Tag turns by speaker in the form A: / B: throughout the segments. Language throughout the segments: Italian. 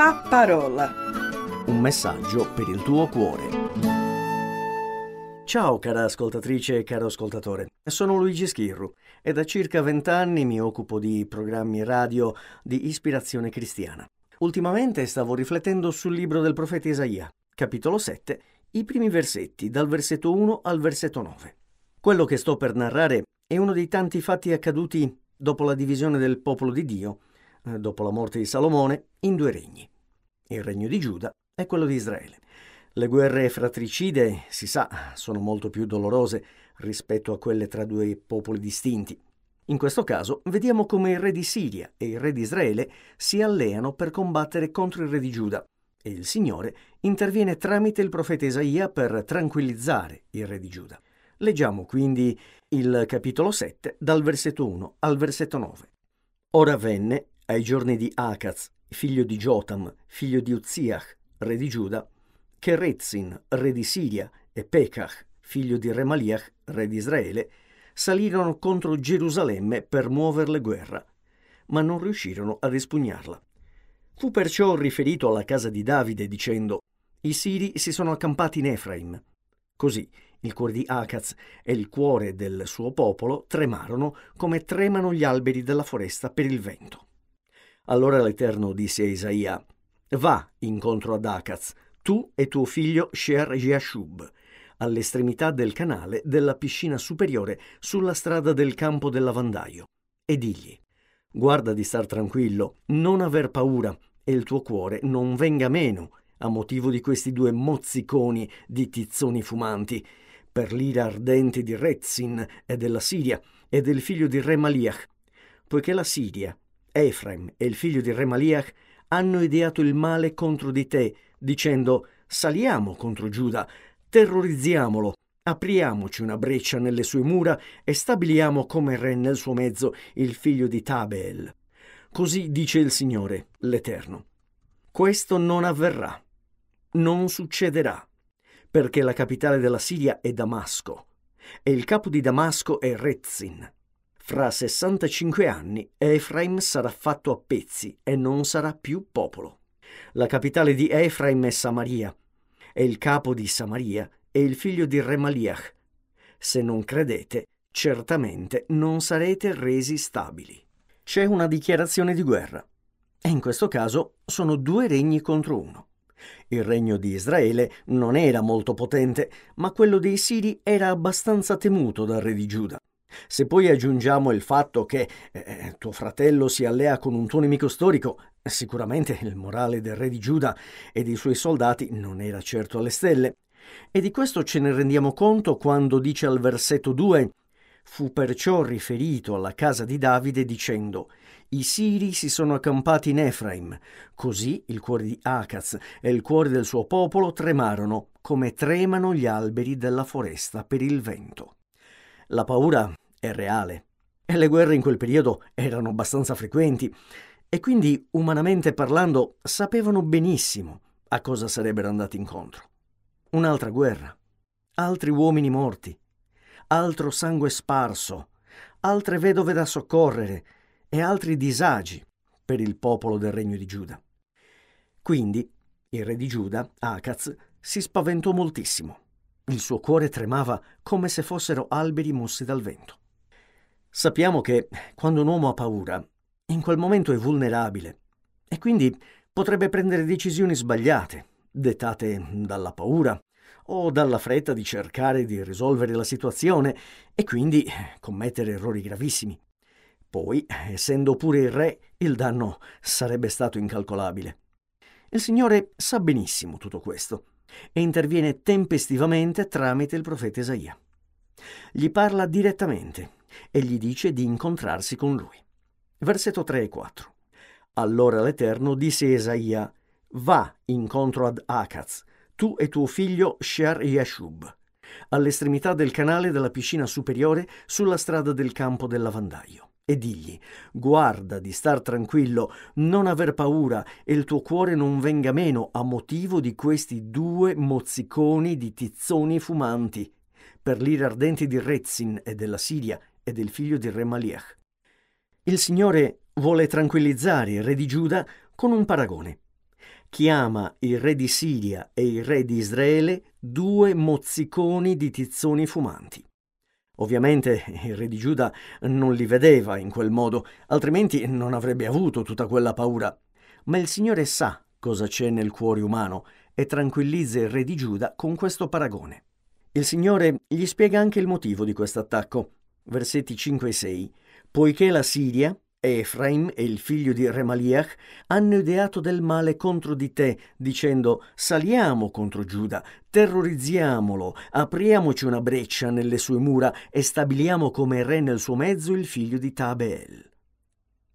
A: La parola.
B: Un messaggio per il tuo cuore. Ciao cara ascoltatrice e caro ascoltatore, sono Luigi Schirru e da circa vent'anni mi occupo di programmi radio di ispirazione cristiana. Ultimamente stavo riflettendo sul libro del profeta Isaia, capitolo 7, i primi versetti, dal versetto 1 al versetto 9. Quello che sto per narrare è uno dei tanti fatti accaduti dopo la divisione del popolo di Dio, dopo la morte di Salomone, in due regni. Il regno di Giuda e quello di Israele. Le guerre fratricide, si sa, sono molto più dolorose rispetto a quelle tra due popoli distinti. In questo caso vediamo come il re di Siria e il re di Israele si alleano per combattere contro il re di Giuda e il Signore interviene tramite il profeta Isaia per tranquillizzare il re di Giuda. Leggiamo quindi il capitolo 7 dal versetto 1 al versetto 9. Ora venne, ai giorni di Acaz, figlio di Jotam, figlio di Uzziach, re di Giuda, che Rezzin, re di Siria, e Pekach, figlio di Remaliach, re di Israele, salirono contro Gerusalemme per muoverle guerra, ma non riuscirono a rispugnarla. Fu perciò riferito alla casa di Davide dicendo, i Siri si sono accampati in Efraim. Così il cuore di Acaz e il cuore del suo popolo tremarono come tremano gli alberi della foresta per il vento. Allora l'Eterno disse a Isaia, Va incontro ad Acaz, tu e tuo figlio Sher Yashub, all'estremità del canale della piscina superiore sulla strada del campo del lavandaio, e digli, guarda di star tranquillo, non aver paura, e il tuo cuore non venga meno a motivo di questi due mozziconi di tizzoni fumanti, per l'ira ardente di Rezzin e della Siria e del figlio di Remaliach, poiché la Siria, Efraim e il figlio di Remaliach hanno ideato il male contro di te, dicendo saliamo contro Giuda, terrorizziamolo, apriamoci una breccia nelle sue mura e stabiliamo come re nel suo mezzo il figlio di Tabeel. Così dice il Signore, l'Eterno. Questo non avverrà, non succederà perché la capitale della Siria è Damasco e il capo di Damasco è Rezzin. Fra 65 anni Efraim sarà fatto a pezzi e non sarà più popolo. La capitale di Efraim è Samaria e il capo di Samaria è il figlio di Remaliach. Se non credete, certamente non sarete resi stabili. C'è una dichiarazione di guerra. E in questo caso sono due regni contro uno. Il regno di Israele non era molto potente, ma quello dei Siri era abbastanza temuto dal re di Giuda. Se poi aggiungiamo il fatto che eh, tuo fratello si allea con un tuo nemico storico, sicuramente il morale del re di Giuda e dei suoi soldati non era certo alle stelle. E di questo ce ne rendiamo conto quando dice al versetto 2 Fu perciò riferito alla casa di Davide dicendo i Siri si sono accampati in Efraim. Così il cuore di Acaz e il cuore del suo popolo tremarono, come tremano gli alberi della foresta per il vento. La paura è reale e le guerre in quel periodo erano abbastanza frequenti e quindi, umanamente parlando, sapevano benissimo a cosa sarebbero andati incontro. Un'altra guerra, altri uomini morti, altro sangue sparso, altre vedove da soccorrere, e altri disagi per il popolo del regno di Giuda. Quindi il re di Giuda, Acaz, si spaventò moltissimo. Il suo cuore tremava come se fossero alberi mossi dal vento. Sappiamo che quando un uomo ha paura, in quel momento è vulnerabile e quindi potrebbe prendere decisioni sbagliate, dettate dalla paura o dalla fretta di cercare di risolvere la situazione e quindi commettere errori gravissimi. Poi, essendo pure il re, il danno sarebbe stato incalcolabile. Il Signore sa benissimo tutto questo e interviene tempestivamente tramite il profeta Isaia. Gli parla direttamente e gli dice di incontrarsi con lui. Versetto 3 e 4. Allora l'Eterno disse a Isaia, Va incontro ad Acaz, tu e tuo figlio Sher Yashub, all'estremità del canale della piscina superiore sulla strada del campo del lavandaio e digli, guarda di star tranquillo, non aver paura e il tuo cuore non venga meno a motivo di questi due mozziconi di tizzoni fumanti, per l'ira ardente di Rezzin e della Siria e del figlio di Remaliach. Il Signore vuole tranquillizzare il re di Giuda con un paragone. chiama il re di Siria e il re di Israele due mozziconi di tizzoni fumanti. Ovviamente il re di Giuda non li vedeva in quel modo, altrimenti non avrebbe avuto tutta quella paura. Ma il Signore sa cosa c'è nel cuore umano e tranquillizza il re di Giuda con questo paragone. Il Signore gli spiega anche il motivo di questo attacco. Versetti 5 e 6. Poiché la Siria, Efraim e il figlio di Remaliach hanno ideato del male contro di te, dicendo saliamo contro Giuda, terrorizziamolo, apriamoci una breccia nelle sue mura e stabiliamo come re nel suo mezzo il figlio di Tabeel.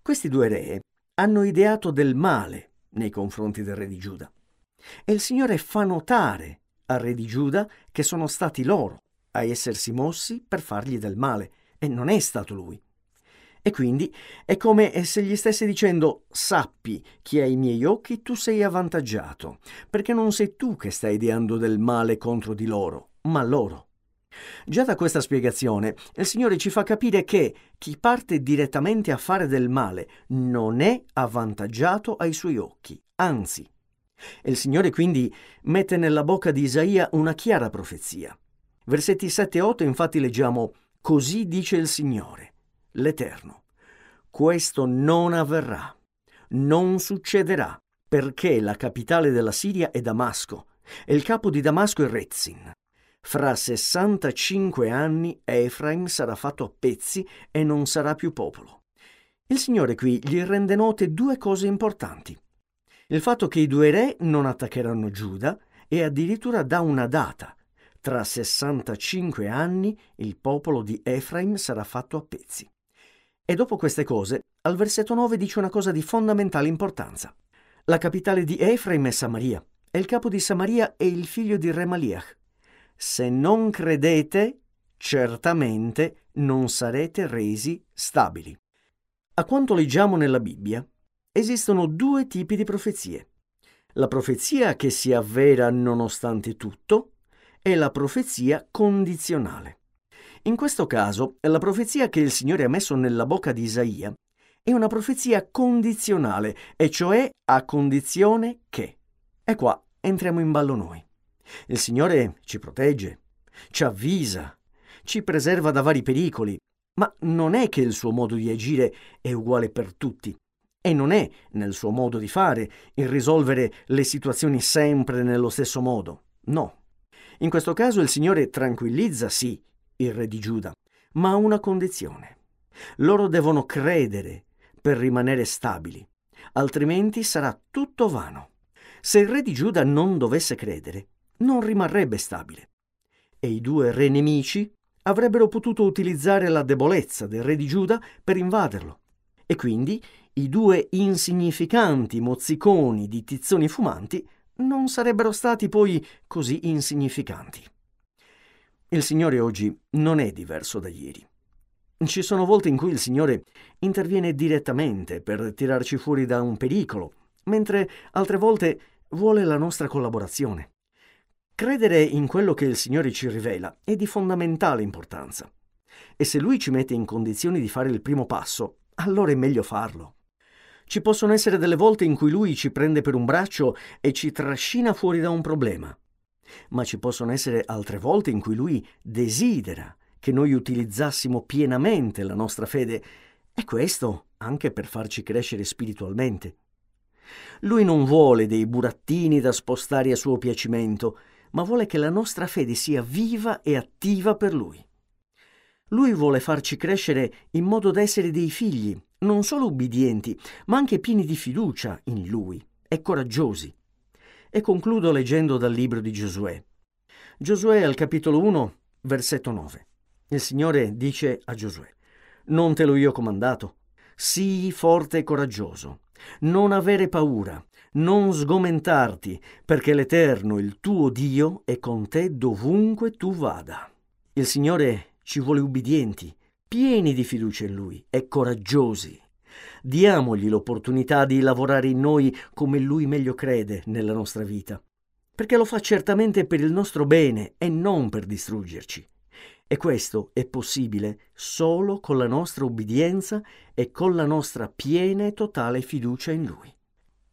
B: Questi due re hanno ideato del male nei confronti del re di Giuda. E il Signore fa notare al re di Giuda che sono stati loro a essersi mossi per fargli del male, e non è stato lui. E quindi è come se gli stesse dicendo sappi che ai miei occhi tu sei avvantaggiato, perché non sei tu che stai ideando del male contro di loro, ma loro. Già da questa spiegazione il Signore ci fa capire che chi parte direttamente a fare del male non è avvantaggiato ai suoi occhi, anzi. il Signore quindi mette nella bocca di Isaia una chiara profezia. Versetti 7 e 8 infatti leggiamo Così dice il Signore l'Eterno. Questo non avverrà, non succederà, perché la capitale della Siria è Damasco e il capo di Damasco è Rezzin. Fra 65 anni Efraim sarà fatto a pezzi e non sarà più popolo. Il Signore qui gli rende note due cose importanti. Il fatto che i due re non attaccheranno Giuda e addirittura dà una data. Tra 65 anni il popolo di Efraim sarà fatto a pezzi. E dopo queste cose, al versetto 9 dice una cosa di fondamentale importanza. La capitale di Efraim è Samaria, e il capo di Samaria è il figlio di Remaliach. Se non credete, certamente non sarete resi stabili. A quanto leggiamo nella Bibbia, esistono due tipi di profezie. La profezia che si avvera nonostante tutto e la profezia condizionale. In questo caso, la profezia che il Signore ha messo nella bocca di Isaia è una profezia condizionale, e cioè a condizione che. E qua entriamo in ballo noi. Il Signore ci protegge, ci avvisa, ci preserva da vari pericoli, ma non è che il suo modo di agire è uguale per tutti. E non è nel suo modo di fare il risolvere le situazioni sempre nello stesso modo. No. In questo caso il Signore tranquillizza, sì, il re di Giuda, ma a una condizione. Loro devono credere per rimanere stabili, altrimenti sarà tutto vano. Se il re di Giuda non dovesse credere, non rimarrebbe stabile. E i due re nemici avrebbero potuto utilizzare la debolezza del re di Giuda per invaderlo. E quindi i due insignificanti mozziconi di tizzoni fumanti non sarebbero stati poi così insignificanti. Il Signore oggi non è diverso da ieri. Ci sono volte in cui il Signore interviene direttamente per tirarci fuori da un pericolo, mentre altre volte vuole la nostra collaborazione. Credere in quello che il Signore ci rivela è di fondamentale importanza. E se Lui ci mette in condizioni di fare il primo passo, allora è meglio farlo. Ci possono essere delle volte in cui Lui ci prende per un braccio e ci trascina fuori da un problema ma ci possono essere altre volte in cui lui desidera che noi utilizzassimo pienamente la nostra fede e questo anche per farci crescere spiritualmente. Lui non vuole dei burattini da spostare a suo piacimento, ma vuole che la nostra fede sia viva e attiva per lui. Lui vuole farci crescere in modo da essere dei figli, non solo ubbidienti, ma anche pieni di fiducia in lui e coraggiosi. E concludo leggendo dal libro di Giosuè. Giosuè al capitolo 1, versetto 9. Il Signore dice a Giosuè, Non te l'ho io comandato? Sii forte e coraggioso, non avere paura, non sgomentarti, perché l'Eterno, il tuo Dio, è con te dovunque tu vada. Il Signore ci vuole ubbidienti, pieni di fiducia in Lui e coraggiosi, diamogli l'opportunità di lavorare in noi come lui meglio crede nella nostra vita, perché lo fa certamente per il nostro bene e non per distruggerci. E questo è possibile solo con la nostra ubbidienza e con la nostra piena e totale fiducia in Lui.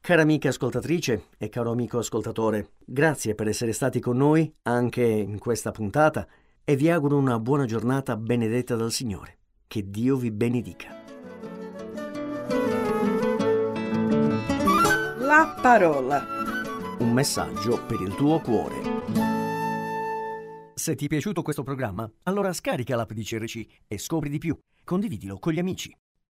B: Cara amica ascoltatrice e caro amico ascoltatore, grazie per essere stati con noi anche in questa puntata e vi auguro una buona giornata benedetta dal Signore. Che Dio vi benedica.
A: La parola.
B: Un messaggio per il tuo cuore. Se ti è piaciuto questo programma, allora scarica l'app di CRC e scopri di più. Condividilo con gli amici.